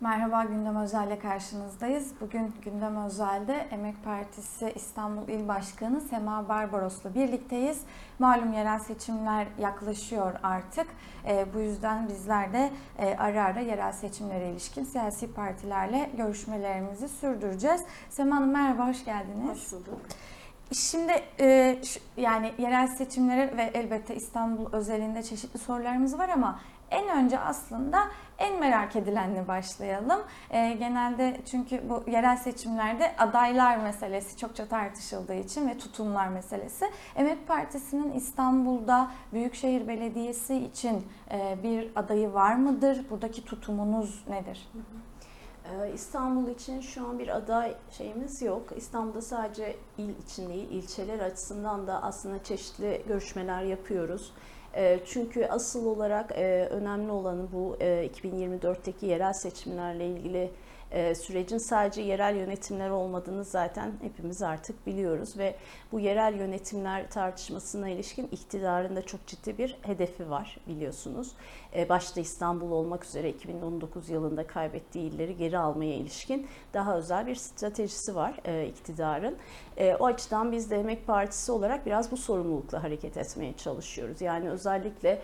Merhaba Gündem Özel'le karşınızdayız. Bugün Gündem Özel'de Emek Partisi İstanbul İl Başkanı Sema Barbaros'la birlikteyiz. Malum yerel seçimler yaklaşıyor artık. E, bu yüzden bizler de e, ara ara yerel seçimlere ilişkin siyasi partilerle görüşmelerimizi sürdüreceğiz. Sema Hanım merhaba, hoş geldiniz. Hoş bulduk. Şimdi e, şu, yani yerel seçimlere ve elbette İstanbul özelinde çeşitli sorularımız var ama en önce aslında en merak edilenle başlayalım. E, genelde çünkü bu yerel seçimlerde adaylar meselesi çokça tartışıldığı için ve tutumlar meselesi. Emek Partisi'nin İstanbul'da Büyükşehir Belediyesi için e, bir adayı var mıdır? Buradaki tutumunuz nedir? Ee, İstanbul için şu an bir aday şeyimiz yok. İstanbul'da sadece il için değil, ilçeler açısından da aslında çeşitli görüşmeler yapıyoruz. Ee, Çünkü asıl olarak e, önemli olanı bu e, 2024'teki yerel seçimlerle ilgili e, sürecin sadece yerel yönetimler olmadığını zaten hepimiz artık biliyoruz ve bu yerel yönetimler tartışmasına ilişkin iktidarın da çok ciddi bir hedefi var biliyorsunuz. E, Başta İstanbul olmak üzere 2019 yılında kaybettiği illeri geri almaya ilişkin daha özel bir stratejisi var e, iktidarın. E, O açıdan biz de Emek Partisi olarak biraz bu sorumlulukla hareket etmeye çalışıyoruz. Yani özellikle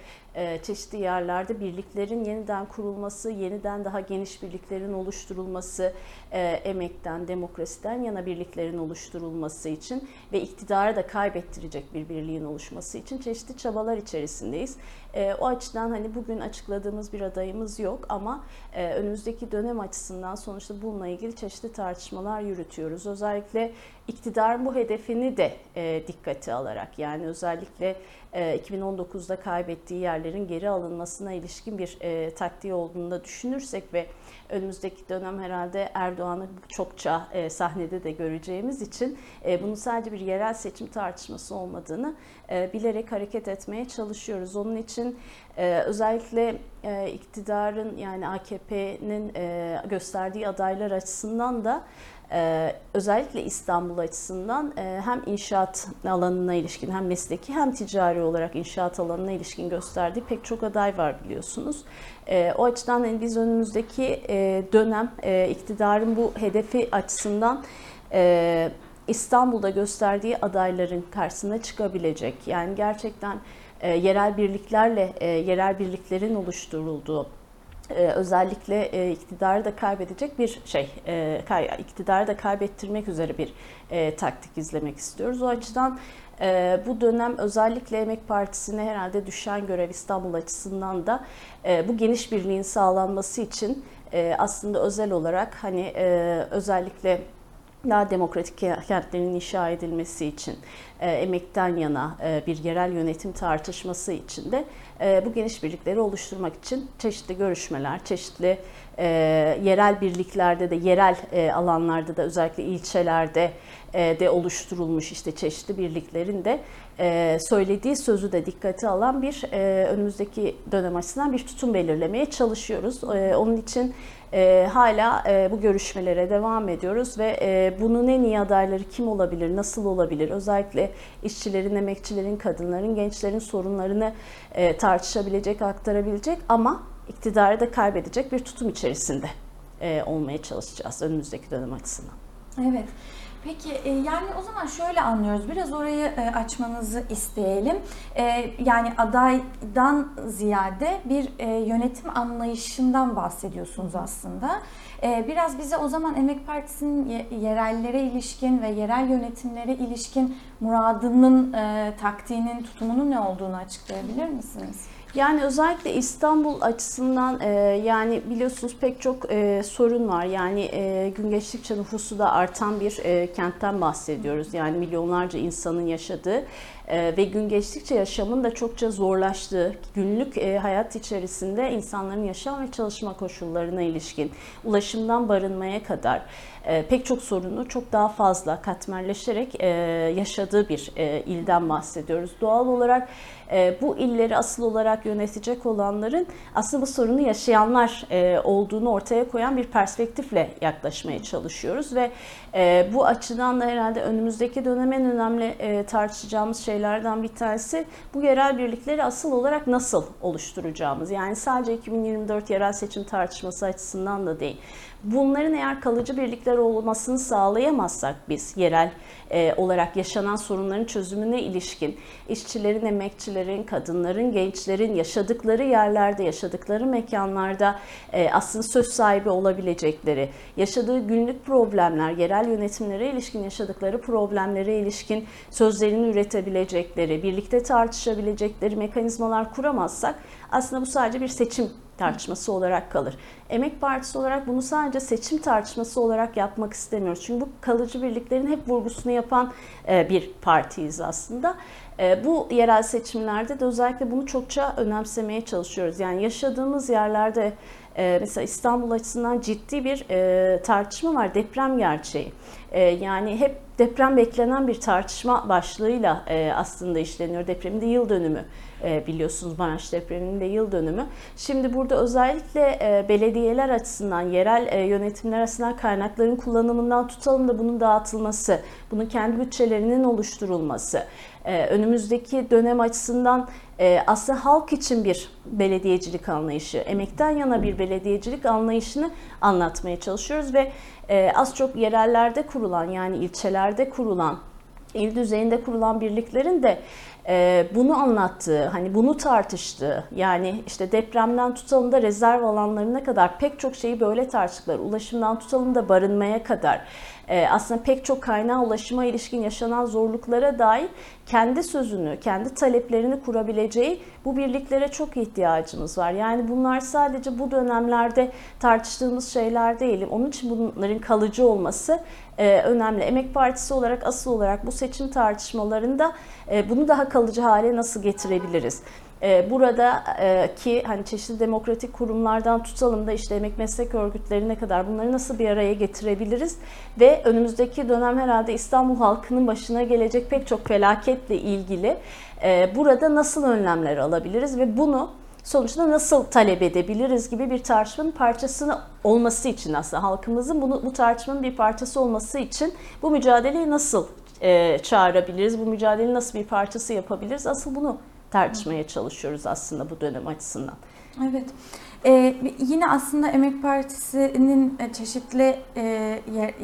çeşitli yerlerde birliklerin yeniden kurulması, yeniden daha geniş birliklerin oluşturulması, e, emekten, demokrasiden yana birliklerin oluşturulması için ve iktidara da kaybettirecek bir birliğin oluşması için çeşitli çabalar içerisindeyiz. E, O açıdan hani bugün açıkladığımız bir adayımız yok ama e, önümüzdeki dönem açısından sonuçta bununla ilgili çeşitli tartışmalar yürütüyoruz. Özellikle iktidarın bu hedefini de e, dikkate alarak yani özellikle e, 2019'da kaybettiği yerlerin geri alınmasına ilişkin bir e, taktiği olduğunu da düşünürsek ve önümüzdeki dönem herhalde Erdoğan'ı çokça e, sahnede de göreceğimiz için e, bunun sadece bir yerel seçim tartışması olmadığını e, bilerek hareket etmeye çalışıyoruz. Onun için e, özellikle e, iktidarın yani AKP'nin gösterdiği adaylar açısından da özellikle İstanbul açısından hem inşaat alanına ilişkin hem mesleki hem ticari olarak inşaat alanına ilişkin gösterdiği pek çok aday var biliyorsunuz. O açıdan hani biz önümüzdeki dönem iktidarın bu hedefi açısından İstanbul'da gösterdiği adayların karşısına çıkabilecek. Yani gerçekten e, yerel birliklerle e, yerel birliklerin oluşturulduğu ee, özellikle e, iktidarı da kaybedecek bir şey, e, kay, iktidarı da kaybettirmek üzere bir e, taktik izlemek istiyoruz. O açıdan e, bu dönem özellikle Emek Partisi'ne herhalde düşen görev İstanbul açısından da e, bu geniş birliğin sağlanması için e, aslında özel olarak hani e, özellikle daha demokratik kentlerin inşa edilmesi için, e, emekten yana e, bir yerel yönetim tartışması için de e, bu geniş birlikleri oluşturmak için çeşitli görüşmeler, çeşitli e, yerel birliklerde de, yerel e, alanlarda da özellikle ilçelerde e, de oluşturulmuş işte çeşitli birliklerin de e, söylediği sözü de dikkate alan bir e, önümüzdeki dönem açısından bir tutum belirlemeye çalışıyoruz. E, onun için e, hala e, bu görüşmelere devam ediyoruz ve e, bunun en iyi adayları kim olabilir, nasıl olabilir? Özellikle işçilerin, emekçilerin, kadınların, gençlerin sorunlarını e, tartışabilecek, aktarabilecek ama iktidarı da kaybedecek bir tutum içerisinde e, olmaya çalışacağız önümüzdeki dönem açısından. Evet. Peki e, yani o zaman şöyle anlıyoruz. Biraz orayı e, açmanızı isteyelim. E, Yani adaydan ziyade bir yönetim anlayışından bahsediyorsunuz aslında. Biraz bize o zaman Emek Partisi'nin ye- yerellere ilişkin ve yerel yönetimlere ilişkin muradının, taktiğinin, tutumunun ne olduğunu açıklayabilir misiniz? Yani özellikle İstanbul açısından e, yani biliyorsunuz pek çok e, sorun var. Yani e, gün geçtikçe nüfusu da artan bir e, kentten bahsediyoruz. Yani milyonlarca insanın yaşadığı e, ve gün geçtikçe yaşamın da çokça zorlaştığı, günlük e, hayat içerisinde insanların yaşam ve çalışma koşullarına ilişkin, ulaşımdan barınmaya kadar e, pek çok sorunu çok daha fazla katmerleşerek e, yaşadığı bir ilden bahsediyoruz. Doğal olarak bu illeri asıl olarak yönetecek olanların aslında bu sorunu yaşayanlar olduğunu ortaya koyan bir perspektifle yaklaşmaya çalışıyoruz ve bu açıdan da herhalde önümüzdeki dönem en önemli tartışacağımız şeylerden bir tanesi bu yerel birlikleri asıl olarak nasıl oluşturacağımız. Yani sadece 2024 yerel seçim tartışması açısından da değil. Bunların eğer kalıcı birlikler olmasını sağlayamazsak biz yerel e, olarak yaşanan sorunların çözümüne ilişkin işçilerin, emekçilerin, kadınların, gençlerin yaşadıkları yerlerde, yaşadıkları mekanlarda e, aslında söz sahibi olabilecekleri, yaşadığı günlük problemler, yerel yönetimlere ilişkin yaşadıkları problemlere ilişkin sözlerini üretebilecekleri, birlikte tartışabilecekleri mekanizmalar kuramazsak aslında bu sadece bir seçim tartışması olarak kalır. Emek Partisi olarak bunu sadece seçim tartışması olarak yapmak istemiyoruz. Çünkü bu kalıcı birliklerin hep vurgusunu yapan e, bir partiyiz aslında. E, bu yerel seçimlerde de özellikle bunu çokça önemsemeye çalışıyoruz. Yani yaşadığımız yerlerde e, mesela İstanbul açısından ciddi bir tartışma var. Deprem gerçeği. Yani hep deprem beklenen bir tartışma başlığıyla aslında işleniyor. Depremin de yıl dönümü biliyorsunuz Maraş depreminin de yıl dönümü. Şimdi burada özellikle belediyeler açısından, yerel yönetimler açısından kaynakların kullanımından tutalım da bunun dağıtılması, bunun kendi bütçelerinin oluşturulması, önümüzdeki dönem açısından aslında halk için bir belediyecilik anlayışı, emekten yana bir belediyecilik anlayışını anlatmaya çalışıyoruz ve az çok yerellerde kurulan yani ilçelerde kurulan, il düzeyinde kurulan birliklerin de bunu anlattığı, hani bunu tartıştığı, yani işte depremden tutalım da rezerv alanlarına kadar pek çok şeyi böyle tartıştıkları, ulaşımdan tutalım da barınmaya kadar aslında pek çok kaynağı ulaşıma ilişkin yaşanan zorluklara dair kendi sözünü, kendi taleplerini kurabileceği bu birliklere çok ihtiyacımız var. Yani bunlar sadece bu dönemlerde tartıştığımız şeyler değil. Onun için bunların kalıcı olması önemli. Emek Partisi olarak asıl olarak bu seçim tartışmalarında bunu daha kalıcı hale nasıl getirebiliriz? Burada ki hani çeşitli demokratik kurumlardan tutalım da işte emek meslek örgütlerine kadar bunları nasıl bir araya getirebiliriz ve önümüzdeki dönem herhalde İstanbul halkının başına gelecek pek çok felaketle ilgili burada nasıl önlemler alabiliriz ve bunu sonuçta nasıl talep edebiliriz gibi bir tartışmanın parçasını olması için aslında halkımızın bunu bu tartışmanın bir parçası olması için bu mücadeleyi nasıl e, çağırabiliriz, bu mücadelenin nasıl bir parçası yapabiliriz? Asıl bunu tartışmaya çalışıyoruz aslında bu dönem açısından. Evet. Ee, yine aslında Emek Partisi'nin çeşitli e,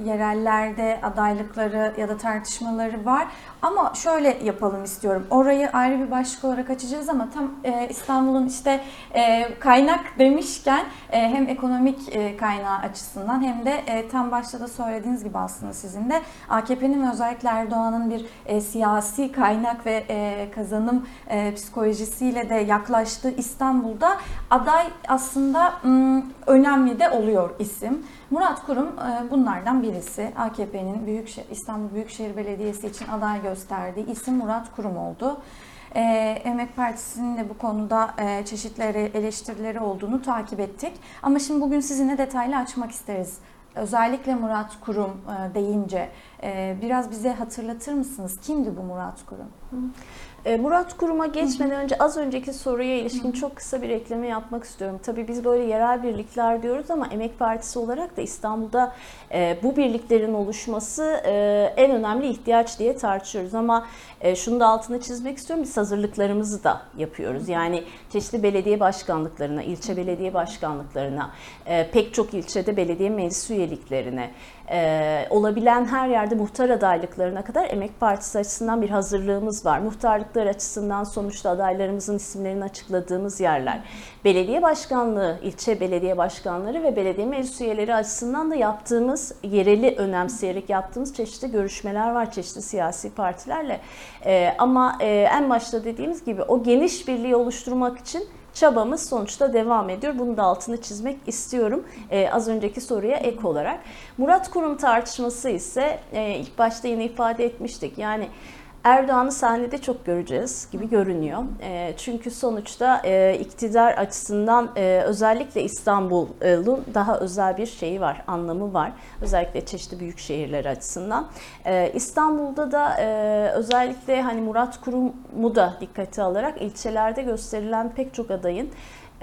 yerellerde adaylıkları ya da tartışmaları var. Ama şöyle yapalım istiyorum. Orayı ayrı bir başlık olarak açacağız ama tam e, İstanbul'un işte e, kaynak demişken e, hem ekonomik e, kaynağı açısından hem de e, tam başta da söylediğiniz gibi aslında sizin de AKP'nin ve özellikle Erdoğan'ın bir e, siyasi kaynak ve e, kazanım e, psikolojisiyle de yaklaştığı İstanbul'da aday aslında m, önemli de oluyor isim. Murat Kurum e, bunlardan birisi. AKP'nin Büyükşehir, İstanbul Büyükşehir Belediyesi için aday gösterdiği isim Murat Kurum oldu. E, Emek Partisi'nin de bu konuda e, çeşitli eleştirileri olduğunu takip ettik. Ama şimdi bugün sizinle detaylı açmak isteriz. Özellikle Murat Kurum deyince biraz bize hatırlatır mısınız? Kimdi bu Murat Kurum? Murat Kurum'a geçmeden önce az önceki soruya ilişkin çok kısa bir ekleme yapmak istiyorum. Tabii biz böyle yerel birlikler diyoruz ama Emek Partisi olarak da İstanbul'da bu birliklerin oluşması en önemli ihtiyaç diye tartışıyoruz. Ama şunu da altını çizmek istiyorum. Biz hazırlıklarımızı da yapıyoruz. Yani çeşitli belediye başkanlıklarına, ilçe belediye başkanlıklarına, pek çok ilçede belediye meclis üyeliklerine, olabilen her yerde muhtar adaylıklarına kadar Emek Partisi açısından bir hazırlığımız var. Muhtarlıklar açısından sonuçta adaylarımızın isimlerini açıkladığımız yerler. Belediye başkanlığı, ilçe belediye başkanları ve belediye meclis üyeleri açısından da yaptığımız, yereli önemseyerek yaptığımız çeşitli görüşmeler var çeşitli siyasi partilerle. Ama en başta dediğimiz gibi o geniş birliği oluşturmak için çabamız sonuçta devam ediyor. Bunu da altını çizmek istiyorum. Ee, az önceki soruya ek olarak. Murat Kurum tartışması ise e, ilk başta yine ifade etmiştik. Yani Erdoğan'ı sahnede çok göreceğiz gibi görünüyor. E, çünkü sonuçta e, iktidar açısından e, özellikle İstanbul'un daha özel bir şeyi var, anlamı var. Özellikle çeşitli büyük şehirler açısından. İstanbul'da da özellikle hani Murat Kurum'u da dikkate alarak ilçelerde gösterilen pek çok adayın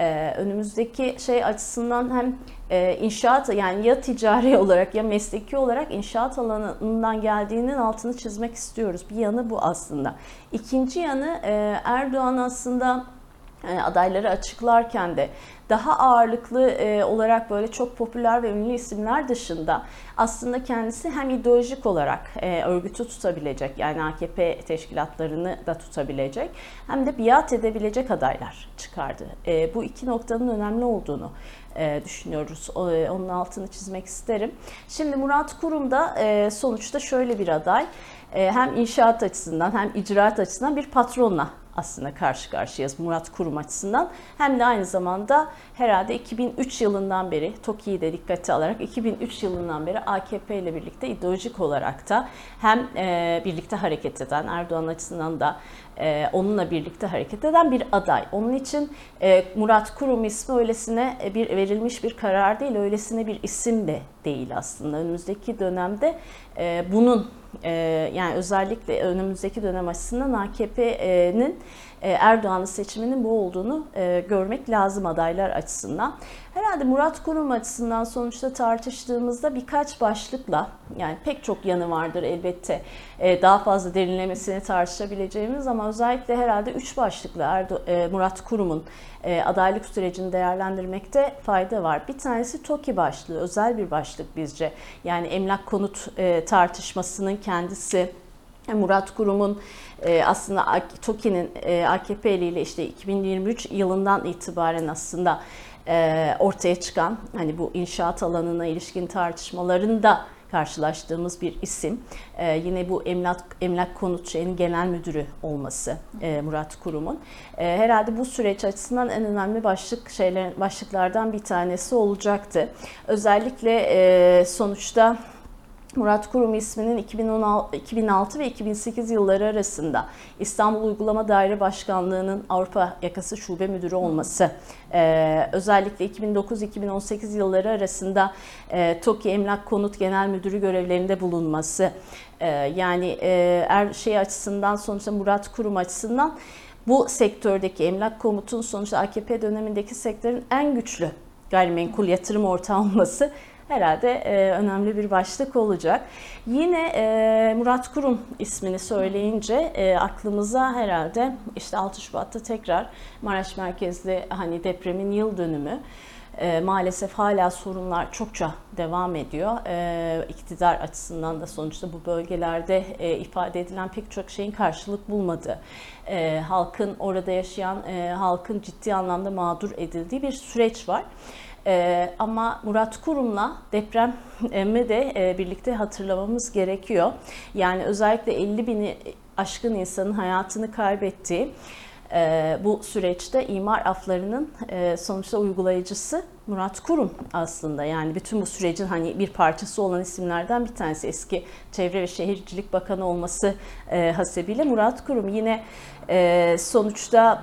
ee, önümüzdeki şey açısından hem e, inşaat yani ya ticari olarak ya mesleki olarak inşaat alanından geldiğinin altını çizmek istiyoruz. Bir yanı bu aslında. İkinci yanı e, Erdoğan aslında e, adayları açıklarken de daha ağırlıklı e, olarak böyle çok popüler ve ünlü isimler dışında aslında kendisi hem ideolojik olarak e, örgütü tutabilecek yani AKP teşkilatlarını da tutabilecek hem de biat edebilecek adaylar çıkardı. Bu iki noktanın önemli olduğunu düşünüyoruz. Onun altını çizmek isterim. Şimdi Murat Kurum da sonuçta şöyle bir aday. Hem inşaat açısından hem icraat açısından bir patronla aslında karşı karşıyayız Murat Kurum açısından. Hem de aynı zamanda herhalde 2003 yılından beri TOKİ'yi de dikkate alarak 2003 yılından beri AKP ile birlikte ideolojik olarak da hem e, birlikte hareket eden Erdoğan açısından da e, onunla birlikte hareket eden bir aday. Onun için e, Murat Kurum ismi öylesine bir verilmiş bir karar değil, öylesine bir isim de değil aslında. Önümüzdeki dönemde e, bunun e, yani özellikle önümüzdeki dönem açısından AKP'nin Erdoğan'ın seçiminin bu olduğunu e, görmek lazım adaylar açısından. Herhalde Murat Kurum açısından sonuçta tartıştığımızda birkaç başlıkla yani pek çok yanı vardır elbette e, daha fazla derinlemesine tartışabileceğimiz ama özellikle herhalde üç başlıkla Murat Kurum'un adaylık sürecini değerlendirmekte fayda var. Bir tanesi TOKİ başlığı, özel bir başlık bizce. Yani emlak konut tartışmasının kendisi Murat Kurum'un e, aslında TOKİ'nin e, AKP ile işte 2023 yılından itibaren aslında e, ortaya çıkan hani bu inşaat alanına ilişkin tartışmalarında karşılaştığımız bir isim. Ee, yine bu emlak emlak konut şeyinin genel müdürü olması e, Murat Kurum'un. E, herhalde bu süreç açısından en önemli başlık şeyler başlıklardan bir tanesi olacaktı. Özellikle e, sonuçta Murat Kurum isminin 2006 ve 2008 yılları arasında İstanbul Uygulama Daire Başkanlığı'nın Avrupa Yakası Şube Müdürü olması, ee, özellikle 2009-2018 yılları arasında e, TOKİ Emlak Konut Genel Müdürü görevlerinde bulunması, e, yani e, er, şey açısından sonuçta Murat Kurum açısından bu sektördeki emlak komutun sonuçta AKP dönemindeki sektörün en güçlü gayrimenkul yatırım ortağı olması herhalde e, önemli bir başlık olacak. Yine e, Murat Kurum ismini söyleyince e, aklımıza herhalde işte 6 Şubat'ta tekrar Maraş merkezli hani depremin yıl dönümü. E, maalesef hala sorunlar çokça devam ediyor. E, iktidar açısından da sonuçta bu bölgelerde e, ifade edilen pek çok şeyin karşılık bulmadığı, e, halkın orada yaşayan e, halkın ciddi anlamda mağdur edildiği bir süreç var. Ee, ama Murat Kurum'la depremi de e, birlikte hatırlamamız gerekiyor. Yani özellikle 50 bini aşkın insanın hayatını kaybettiği e, bu süreçte imar aflarının e, sonuçta uygulayıcısı Murat Kurum aslında. Yani bütün bu sürecin hani bir parçası olan isimlerden bir tanesi eski Çevre ve Şehircilik Bakanı olması e, hasebiyle Murat Kurum. Yine e, sonuçta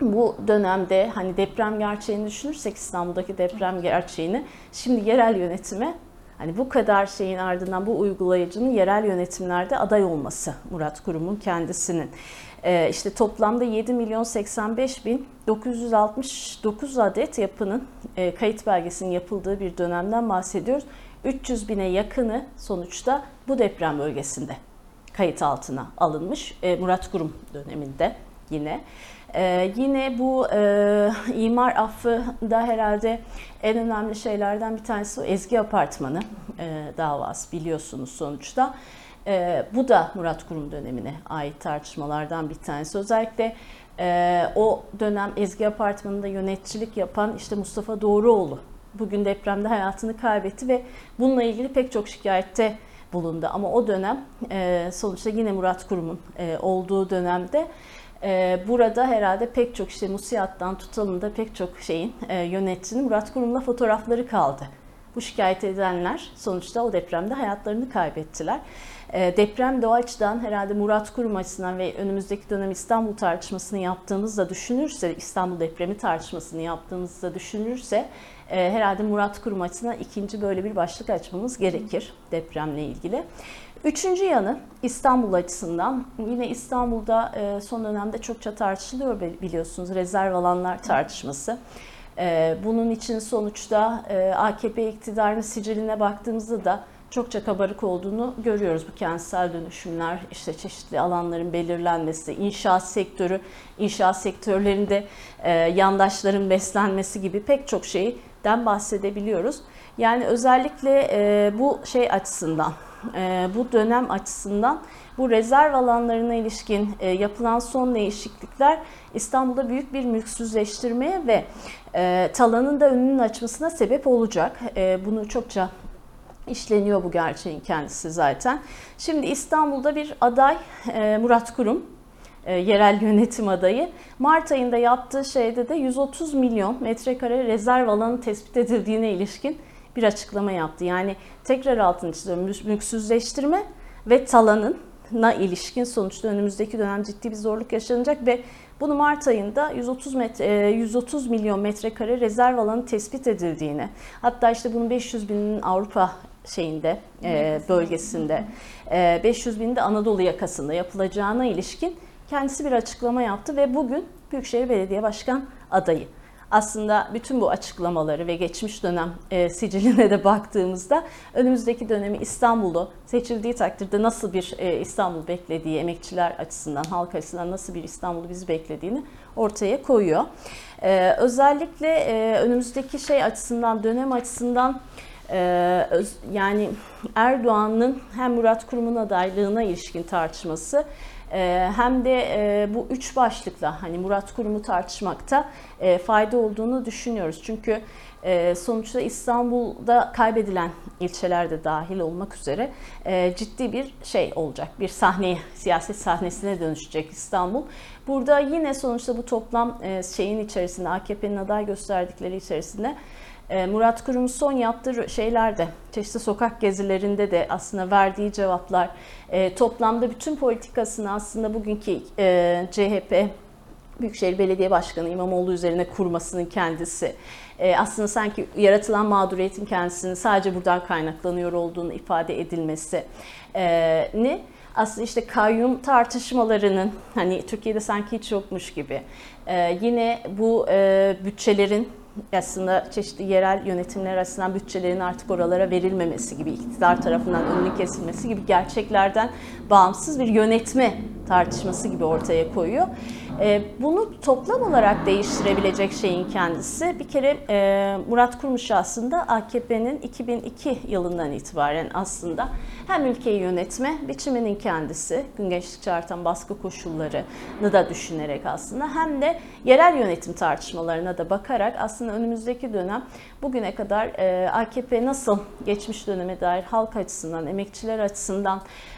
bu dönemde hani deprem gerçeğini düşünürsek İstanbul'daki deprem gerçeğini şimdi yerel yönetime hani bu kadar şeyin ardından bu uygulayıcının yerel yönetimlerde aday olması Murat Kurum'un kendisinin. Ee, işte toplamda 7 milyon 85 bin 969 adet yapının e, kayıt belgesinin yapıldığı bir dönemden bahsediyoruz. 300 bine yakını sonuçta bu deprem bölgesinde kayıt altına alınmış e, Murat Kurum döneminde yine. Ee, yine bu e, imar affı da herhalde en önemli şeylerden bir tanesi o Ezgi Apartmanı e, davası biliyorsunuz sonuçta. E, bu da Murat Kurum dönemine ait tartışmalardan bir tanesi. Özellikle e, o dönem Ezgi Apartmanı'nda yöneticilik yapan işte Mustafa Doğruoğlu bugün depremde hayatını kaybetti ve bununla ilgili pek çok şikayette bulundu. Ama o dönem e, sonuçta yine Murat Kurum'un e, olduğu dönemde ee, burada herhalde pek çok işte Musiyat'tan tutalım da pek çok şeyin e, Murat Kurum'la fotoğrafları kaldı. bu şikayet edenler sonuçta o depremde hayatlarını kaybettiler. E, deprem de o açıdan herhalde Murat Kurum açısından ve önümüzdeki dönem İstanbul tartışmasını yaptığımızda düşünürse, İstanbul depremi tartışmasını yaptığımızda düşünürse e, herhalde Murat Kurum açısından ikinci böyle bir başlık açmamız gerekir depremle ilgili. Üçüncü yanı İstanbul açısından yine İstanbul'da e, son dönemde çokça tartışılıyor biliyorsunuz rezerv alanlar tartışması. E, bunun için sonuçta AKP iktidarının siciline baktığımızda da çokça kabarık olduğunu görüyoruz bu kentsel dönüşümler, işte çeşitli alanların belirlenmesi, inşaat sektörü, inşaat sektörlerinde yandaşların beslenmesi gibi pek çok şeyden bahsedebiliyoruz. Yani özellikle bu şey açısından e, bu dönem açısından bu rezerv alanlarına ilişkin e, yapılan son değişiklikler İstanbul'da büyük bir mülksüzleştirmeye ve e, talanın da önünün açmasına sebep olacak. Bunu çokça işleniyor bu gerçeğin kendisi zaten. Şimdi İstanbul'da bir aday Murat Kurum, yerel yönetim adayı. Mart ayında yaptığı şeyde de 130 milyon metrekare rezerv alanı tespit edildiğine ilişkin bir açıklama yaptı. Yani tekrar altını çiziyorum mülksüzleştirme ve talanına ilişkin sonuçta önümüzdeki dönem ciddi bir zorluk yaşanacak ve bunu Mart ayında 130 metre, 130 milyon metrekare rezerv alanı tespit edildiğini, hatta işte bunun 500 binin Avrupa şeyinde e, bölgesinde, 500 binin de Anadolu yakasında yapılacağına ilişkin kendisi bir açıklama yaptı ve bugün Büyükşehir Belediye Başkan adayı aslında bütün bu açıklamaları ve geçmiş dönem e, siciline de baktığımızda önümüzdeki dönemi İstanbul'u seçildiği takdirde nasıl bir e, İstanbul beklediği, emekçiler açısından, halk açısından nasıl bir İstanbul'u bizi beklediğini ortaya koyuyor. E, özellikle e, önümüzdeki şey açısından, dönem açısından e, yani Erdoğan'ın hem Murat Kurum'un adaylığına ilişkin tartışması ee, hem de e, bu üç başlıkla hani Murat Kurum'u tartışmakta e, fayda olduğunu düşünüyoruz. Çünkü e, sonuçta İstanbul'da kaybedilen ilçeler de dahil olmak üzere ciddi bir şey olacak. Bir sahne, siyaset sahnesine dönüşecek İstanbul. Burada yine sonuçta bu toplam şeyin içerisinde AKP'nin aday gösterdikleri içerisinde Murat Kurum'un son yaptığı şeylerde, çeşitli sokak gezilerinde de aslında verdiği cevaplar, e, toplamda bütün politikasını aslında bugünkü e, CHP Büyükşehir Belediye Başkanı İmamoğlu üzerine kurmasının kendisi. E, aslında sanki yaratılan mağduriyetin kendisinin sadece buradan kaynaklanıyor olduğunu ifade edilmesi e, ni aslında işte kayyum tartışmalarının hani Türkiye'de sanki hiç yokmuş gibi e, yine bu e, bütçelerin aslında çeşitli yerel yönetimler açısından bütçelerin artık oralara verilmemesi gibi, iktidar tarafından önünün kesilmesi gibi gerçeklerden bağımsız bir yönetme tartışması gibi ortaya koyuyor. E, bunu toplam olarak değiştirebilecek şeyin kendisi bir kere e, Murat Kurmuş aslında AKP'nin 2002 yılından itibaren aslında hem ülkeyi yönetme biçiminin kendisi gün geçtikçe artan baskı koşullarını da düşünerek aslında hem de yerel yönetim tartışmalarına da bakarak aslında önümüzdeki dönem bugüne kadar e, AKP nasıl geçmiş döneme dair halk açısından, emekçiler açısından ee,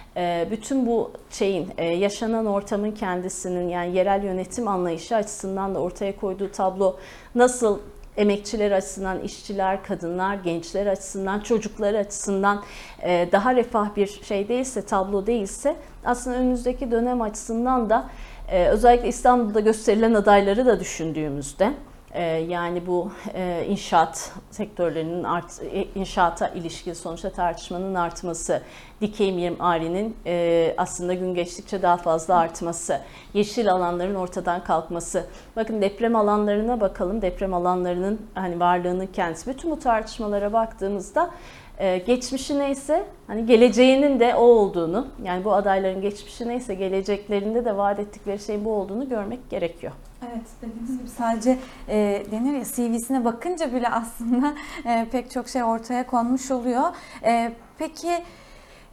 bütün bu şeyin e, yaşanan ortamın kendisinin yani yerel yönetim anlayışı açısından da ortaya koyduğu tablo nasıl emekçiler açısından, işçiler, kadınlar, gençler açısından, çocuklar açısından e, daha refah bir şey değilse, tablo değilse aslında önümüzdeki dönem açısından da e, özellikle İstanbul'da gösterilen adayları da düşündüğümüzde ee, yani bu e, inşaat sektörlerinin art, e, inşaata ilişkin sonuçta tartışmanın artması, dikey mimarinin e, aslında gün geçtikçe daha fazla artması, yeşil alanların ortadan kalkması. Bakın deprem alanlarına bakalım. Deprem alanlarının hani varlığının kendisi. Bütün bu tartışmalara baktığımızda geçmişi neyse hani geleceğinin de o olduğunu yani bu adayların geçmişi neyse geleceklerinde de vaat ettikleri şeyin bu olduğunu görmek gerekiyor. Evet dediğiniz gibi sadece e, denir ya CV'sine bakınca bile aslında e, pek çok şey ortaya konmuş oluyor. E, peki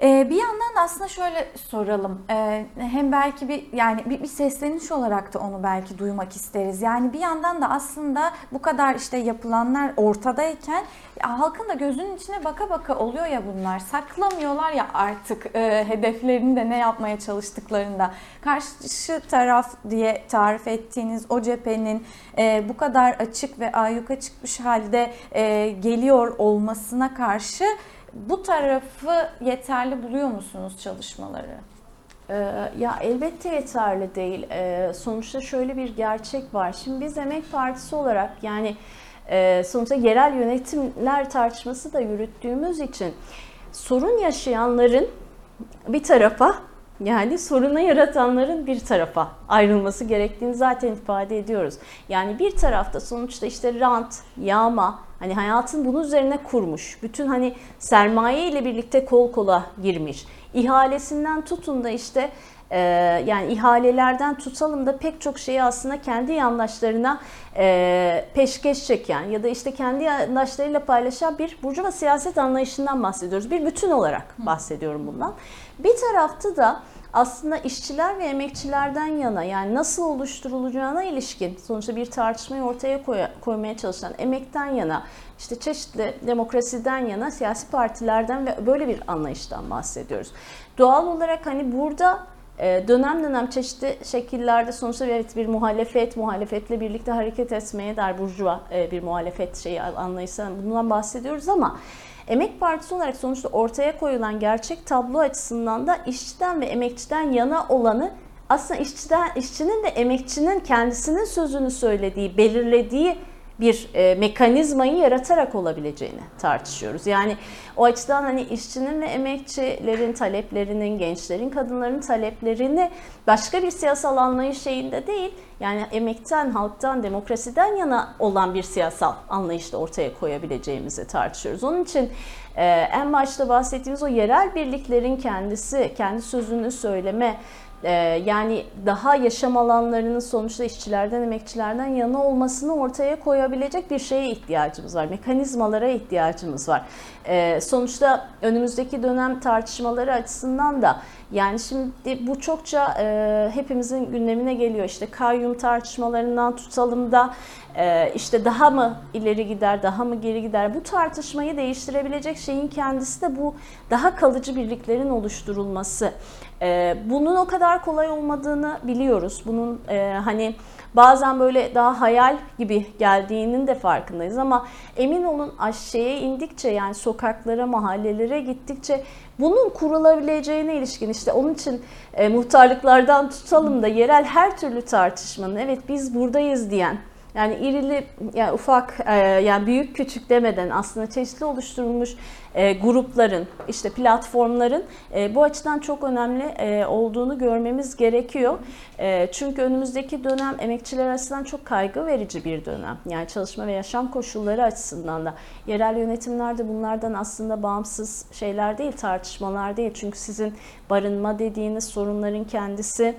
Ee, bir yandan da aslında şöyle soralım. Ee, hem belki bir yani bir, bir sesleniş olarak da onu belki duymak isteriz. Yani bir yandan da aslında bu kadar işte yapılanlar ortadayken ya halkın da gözünün içine baka baka oluyor ya bunlar. Saklamıyorlar ya artık e, hedeflerini de ne yapmaya çalıştıklarında. Karşı taraf diye tarif ettiğiniz o cephenin e, bu kadar açık ve ayyuka çıkmış halde e, geliyor olmasına karşı bu tarafı yeterli buluyor musunuz çalışmaları? Ee, Ya elbette yeterli değil. Ee, Sonuçta şöyle bir gerçek var. Şimdi biz Emek Partisi olarak yani e, sonuçta yerel yönetimler tartışması da yürüttüğümüz için sorun yaşayanların bir tarafa yani sorunu yaratanların bir tarafa ayrılması gerektiğini zaten ifade ediyoruz. Yani bir tarafta sonuçta işte rant, yağma, hani hayatın bunun üzerine kurmuş. Bütün hani sermaye ile birlikte kol kola girmiş. İhalesinden tutun da işte e, yani ihalelerden tutalım da pek çok şeyi aslında kendi yandaşlarına e, peşkeş çeken ya da işte kendi yandaşlarıyla paylaşan bir burjuva siyaset anlayışından bahsediyoruz. Bir bütün olarak bahsediyorum bundan. Bir tarafta da aslında işçiler ve emekçilerden yana yani nasıl oluşturulacağına ilişkin sonuçta bir tartışmayı ortaya koy- koymaya çalışan emekten yana işte çeşitli demokrasiden yana siyasi partilerden ve böyle bir anlayıştan bahsediyoruz. Doğal olarak hani burada e, dönem dönem çeşitli şekillerde sonuçta evet bir muhalefet, muhalefetle birlikte hareket etmeye dair burjuva e, bir muhalefet şeyi anlayışından bundan bahsediyoruz ama Emek Partisi olarak sonuçta ortaya koyulan gerçek tablo açısından da işçiden ve emekçiden yana olanı aslında işçiden işçinin de emekçinin kendisinin sözünü söylediği, belirlediği bir e, mekanizmayı yaratarak olabileceğini tartışıyoruz. Yani o açıdan hani işçinin ve emekçilerin taleplerinin, gençlerin, kadınların taleplerini başka bir siyasal anlayış şeyinde değil, yani emekten, halktan, demokrasiden yana olan bir siyasal anlayışla ortaya koyabileceğimizi tartışıyoruz. Onun için e, en başta bahsettiğimiz o yerel birliklerin kendisi, kendi sözünü söyleme, yani daha yaşam alanlarının sonuçta işçilerden, emekçilerden yana olmasını ortaya koyabilecek bir şeye ihtiyacımız var. Mekanizmalara ihtiyacımız var. Ee, sonuçta önümüzdeki dönem tartışmaları açısından da yani şimdi bu çokça e, hepimizin gündemine geliyor. İşte kayyum tartışmalarından tutalım da e, işte daha mı ileri gider, daha mı geri gider? Bu tartışmayı değiştirebilecek şeyin kendisi de bu daha kalıcı birliklerin oluşturulması. E, bunun o kadar kolay olmadığını biliyoruz. Bunun e, hani bazen böyle daha hayal gibi geldiğinin de farkındayız ama emin olun aşağıya indikçe yani sokaklara, mahallelere gittikçe bunun kurulabileceğine ilişkin işte onun için e, muhtarlıklardan tutalım da yerel her türlü tartışmanın evet biz buradayız diyen yani irili, yani ufak, e, yani büyük küçük demeden aslında çeşitli oluşturulmuş e, grupların, işte platformların e, bu açıdan çok önemli olduğunu görmemiz gerekiyor. Çünkü önümüzdeki dönem emekçiler açısından çok kaygı verici bir dönem. Yani çalışma ve yaşam koşulları açısından da yerel yönetimlerde bunlardan aslında bağımsız şeyler değil, tartışmalar değil. Çünkü sizin barınma dediğiniz sorunların kendisi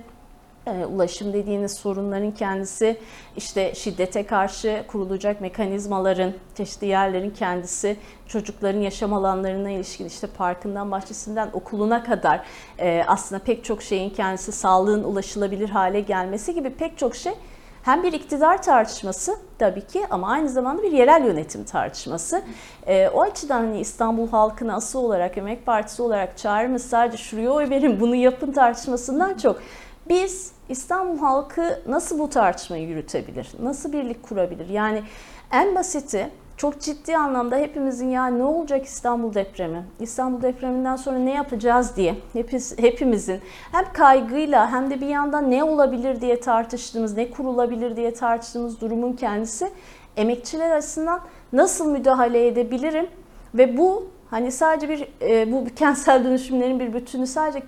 e, ulaşım dediğiniz sorunların kendisi, işte şiddete karşı kurulacak mekanizmaların, çeşitli yerlerin kendisi, çocukların yaşam alanlarına ilişkin işte parkından, bahçesinden, okuluna kadar e, aslında pek çok şeyin kendisi, sağlığın ulaşılabilir hale gelmesi gibi pek çok şey hem bir iktidar tartışması tabii ki ama aynı zamanda bir yerel yönetim tartışması. E, o açıdan hani İstanbul halkına asıl olarak, Emek Partisi olarak çağrımız sadece şuraya oy verin, bunu yapın tartışmasından çok biz İstanbul halkı nasıl bu tartışmayı yürütebilir? Nasıl birlik kurabilir? Yani en basiti çok ciddi anlamda hepimizin ya ne olacak İstanbul depremi? İstanbul depreminden sonra ne yapacağız diye hepimiz, hepimizin hem kaygıyla hem de bir yandan ne olabilir diye tartıştığımız, ne kurulabilir diye tartıştığımız durumun kendisi emekçiler açısından nasıl müdahale edebilirim? Ve bu Hani sadece bir e, bu kentsel dönüşümlerin bir bütünü sadece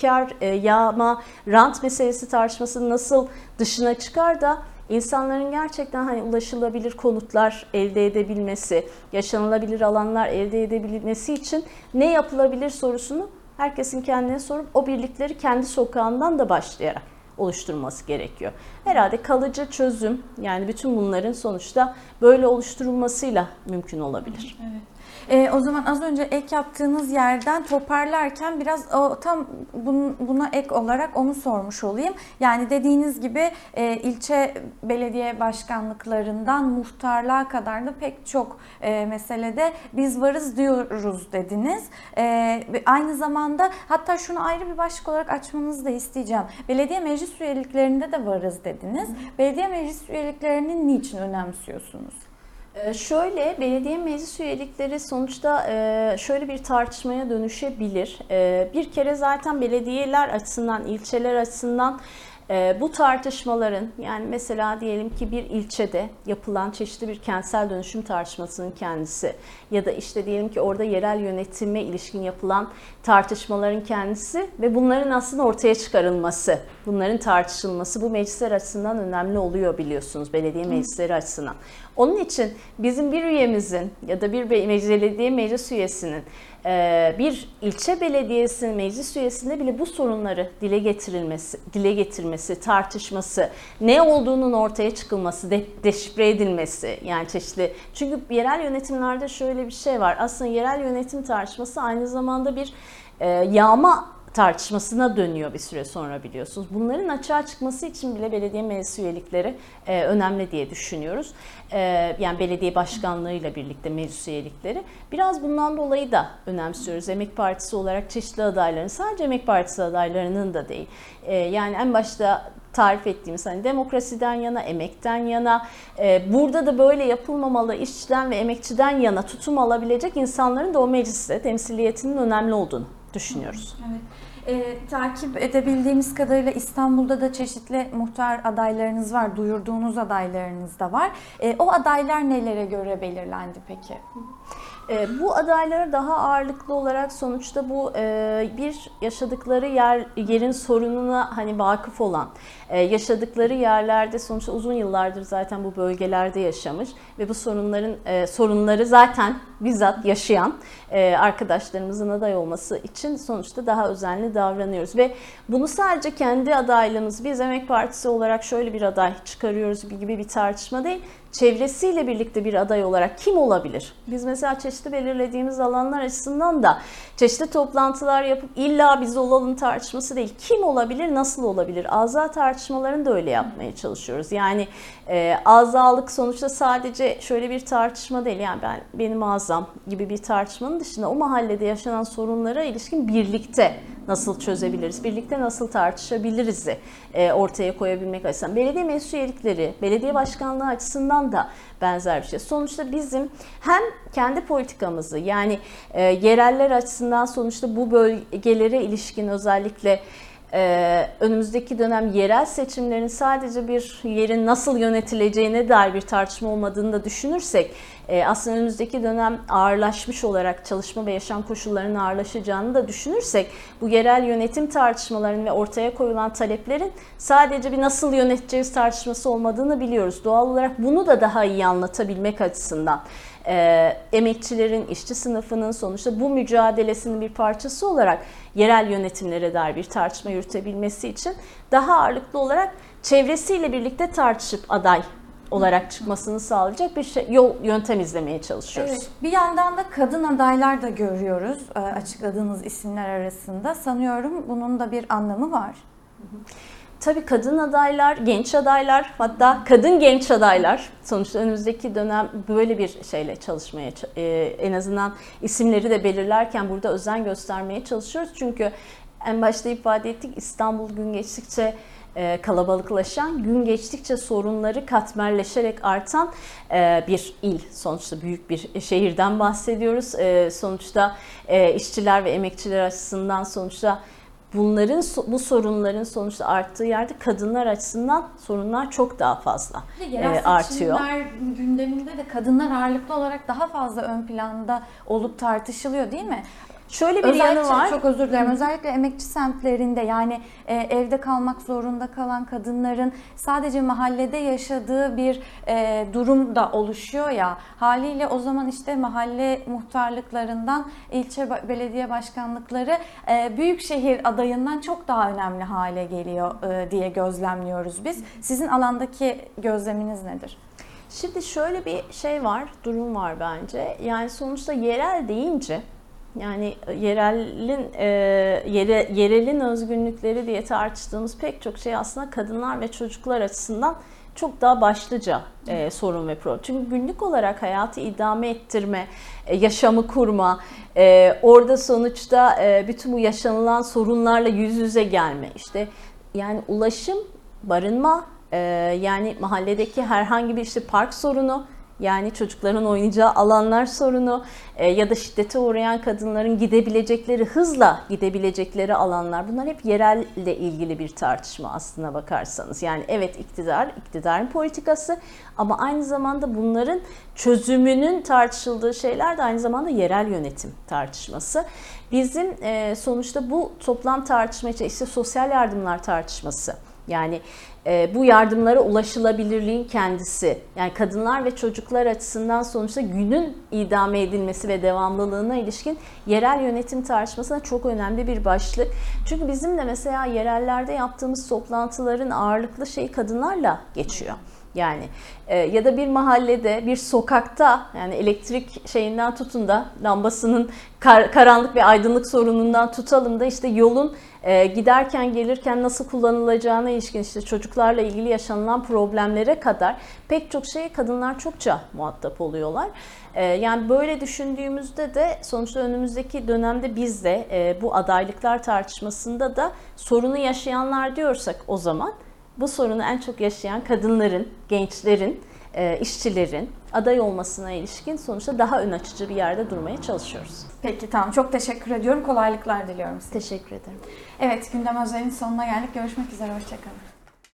kar, e, yağma, rant meselesi tartışmasının nasıl dışına çıkar da insanların gerçekten hani ulaşılabilir konutlar elde edebilmesi, yaşanılabilir alanlar elde edebilmesi için ne yapılabilir sorusunu herkesin kendine sorup o birlikleri kendi sokağından da başlayarak oluşturması gerekiyor. Herhalde kalıcı çözüm yani bütün bunların sonuçta böyle oluşturulmasıyla mümkün olabilir. Evet. Ee, o zaman az önce ek yaptığınız yerden toparlarken biraz o tam bun- buna ek olarak onu sormuş olayım. Yani dediğiniz gibi e, ilçe belediye başkanlıklarından muhtarlığa kadar da pek çok e, meselede biz varız diyoruz dediniz. E, aynı zamanda hatta şunu ayrı bir başlık olarak açmanızı da isteyeceğim. Belediye meclis üyeliklerinde de varız dediniz. Belediye meclis üyeliklerini niçin önemsiyorsunuz? Ee, Şöyle belediye meclis üyelikleri sonuçta e, şöyle bir tartışmaya dönüşebilir. E, Bir kere zaten belediyeler açısından, ilçeler açısından e, bu tartışmaların yani mesela diyelim ki bir ilçede yapılan çeşitli bir kentsel dönüşüm tartışmasının kendisi ya da işte diyelim ki orada yerel yönetime ilişkin yapılan tartışmaların kendisi ve bunların aslında ortaya çıkarılması, bunların tartışılması bu meclisler açısından önemli oluyor biliyorsunuz belediye meclisleri açısından. Onun için bizim bir üyemizin ya da bir belediye meclis üyesinin bir ilçe belediyesinin meclis üyesinde bile bu sorunları dile getirilmesi, dile getirmesi, tartışması, ne olduğunun ortaya çıkılması, de, deşifre edilmesi yani çeşitli. Çünkü yerel yönetimlerde şöyle bir şey var. Aslında yerel yönetim tartışması aynı zamanda bir e, yağma tartışmasına dönüyor bir süre sonra biliyorsunuz. Bunların açığa çıkması için bile belediye meclis üyelikleri e, önemli diye düşünüyoruz. E, yani belediye başkanlığıyla birlikte meclis üyelikleri. Biraz bundan dolayı da önemsiyoruz. Emek Partisi olarak çeşitli adayların, sadece Emek Partisi adaylarının da değil. E, yani en başta tarif ettiğimiz hani demokrasiden yana, emekten yana, e, burada da böyle yapılmamalı işçiden ve emekçiden yana tutum alabilecek insanların da o mecliste temsiliyetinin önemli olduğunu düşünüyoruz. Evet. Ee, takip edebildiğimiz kadarıyla İstanbul'da da çeşitli muhtar adaylarınız var, duyurduğunuz adaylarınız da var. Ee, o adaylar nelere göre belirlendi peki? E, bu adaylara daha ağırlıklı olarak sonuçta bu e, bir yaşadıkları yer yerin sorununa hani vakıf olan, e, yaşadıkları yerlerde sonuçta uzun yıllardır zaten bu bölgelerde yaşamış ve bu sorunların e, sorunları zaten bizzat yaşayan e, arkadaşlarımızın aday olması için sonuçta daha özenli davranıyoruz. Ve bunu sadece kendi adaylığımız biz Emek Partisi olarak şöyle bir aday çıkarıyoruz gibi bir tartışma değil çevresiyle birlikte bir aday olarak kim olabilir? Biz mesela çeşitli belirlediğimiz alanlar açısından da çeşitli toplantılar yapıp illa biz olalım tartışması değil. Kim olabilir, nasıl olabilir? Azza tartışmalarını da öyle yapmaya çalışıyoruz. Yani e, azalık sonuçta sadece şöyle bir tartışma değil. Yani ben benim azam gibi bir tartışmanın dışında o mahallede yaşanan sorunlara ilişkin birlikte nasıl çözebiliriz, birlikte nasıl tartışabiliriz e, ortaya koyabilmek açısından. Belediye meclis üyelikleri, belediye başkanlığı açısından da benzer bir şey. Sonuçta bizim hem kendi politikamızı yani e, yereller açısından sonuçta bu bölgelere ilişkin özellikle ee, önümüzdeki dönem yerel seçimlerin sadece bir yerin nasıl yönetileceğine dair bir tartışma olmadığını da düşünürsek e, aslında önümüzdeki dönem ağırlaşmış olarak çalışma ve yaşam koşullarının ağırlaşacağını da düşünürsek bu yerel yönetim tartışmalarının ve ortaya koyulan taleplerin sadece bir nasıl yöneteceğiz tartışması olmadığını biliyoruz. Doğal olarak bunu da daha iyi anlatabilmek açısından e, emekçilerin, işçi sınıfının sonuçta bu mücadelesinin bir parçası olarak yerel yönetimlere dair bir tartışma yürütebilmesi için daha ağırlıklı olarak çevresiyle birlikte tartışıp aday olarak çıkmasını sağlayacak bir şey, yol yöntem izlemeye çalışıyoruz. Evet. Bir yandan da kadın adaylar da görüyoruz e, açıkladığınız isimler arasında. Sanıyorum bunun da bir anlamı var. Tabii kadın adaylar, genç adaylar hatta kadın genç adaylar sonuçta önümüzdeki dönem böyle bir şeyle çalışmaya e, en azından isimleri de belirlerken burada özen göstermeye çalışıyoruz. Çünkü en başta ifade ettik İstanbul gün geçtikçe e, kalabalıklaşan, gün geçtikçe sorunları katmerleşerek artan e, bir il. Sonuçta büyük bir şehirden bahsediyoruz. Sonuçta işçiler ve emekçiler açısından sonuçta bunların bu sorunların sonuçta arttığı yerde kadınlar açısından sorunlar çok daha fazla Yerel e, artıyor. seçimler gündeminde de kadınlar ağırlıklı olarak daha fazla ön planda olup tartışılıyor değil mi? Şöyle bir Özellikle, yanı var. Çok özür dilerim. Özellikle emekçi semtlerinde yani e, evde kalmak zorunda kalan kadınların sadece mahallede yaşadığı bir e, durum da oluşuyor ya. Haliyle o zaman işte mahalle muhtarlıklarından ilçe belediye başkanlıkları e, büyük şehir adayından çok daha önemli hale geliyor e, diye gözlemliyoruz biz. Sizin alandaki gözleminiz nedir? Şimdi şöyle bir şey var, durum var bence. Yani sonuçta yerel deyince yani yerelin e, yere, yerelin özgünlükleri diye tartıştığımız pek çok şey aslında kadınlar ve çocuklar açısından çok daha başlıca e, sorun ve problem. Çünkü günlük olarak hayatı idame ettirme, e, yaşamı kurma, e, orada sonuçta e, bütün bu yaşanılan sorunlarla yüz yüze gelme, işte yani ulaşım, barınma, e, yani mahalledeki herhangi bir işte park sorunu, yani çocukların oynayacağı alanlar sorunu e, ya da şiddete uğrayan kadınların gidebilecekleri, hızla gidebilecekleri alanlar bunlar hep yerelle ilgili bir tartışma aslına bakarsanız. Yani evet iktidar, iktidarın politikası ama aynı zamanda bunların çözümünün tartışıldığı şeyler de aynı zamanda yerel yönetim tartışması. Bizim e, sonuçta bu toplam tartışma için işte sosyal yardımlar tartışması. Yani bu yardımlara ulaşılabilirliğin kendisi. Yani kadınlar ve çocuklar açısından sonuçta günün idame edilmesi ve devamlılığına ilişkin yerel yönetim tartışmasına çok önemli bir başlık. Çünkü bizim de mesela yerellerde yaptığımız toplantıların ağırlıklı şey kadınlarla geçiyor. Yani e, ya da bir mahallede, bir sokakta yani elektrik şeyinden tutun da lambasının kar, karanlık ve aydınlık sorunundan tutalım da işte yolun e, giderken gelirken nasıl kullanılacağına ilişkin işte çocuklarla ilgili yaşanılan problemlere kadar pek çok şeye kadınlar çokça muhatap oluyorlar. E, yani böyle düşündüğümüzde de sonuçta önümüzdeki dönemde biz de e, bu adaylıklar tartışmasında da sorunu yaşayanlar diyorsak o zaman bu sorunu en çok yaşayan kadınların, gençlerin, e, işçilerin aday olmasına ilişkin sonuçta daha ön açıcı bir yerde durmaya çalışıyoruz. Peki tamam çok teşekkür ediyorum. Kolaylıklar diliyorum size. Teşekkür ederim. Evet gündem özelinin sonuna geldik. Görüşmek üzere. Hoşçakalın.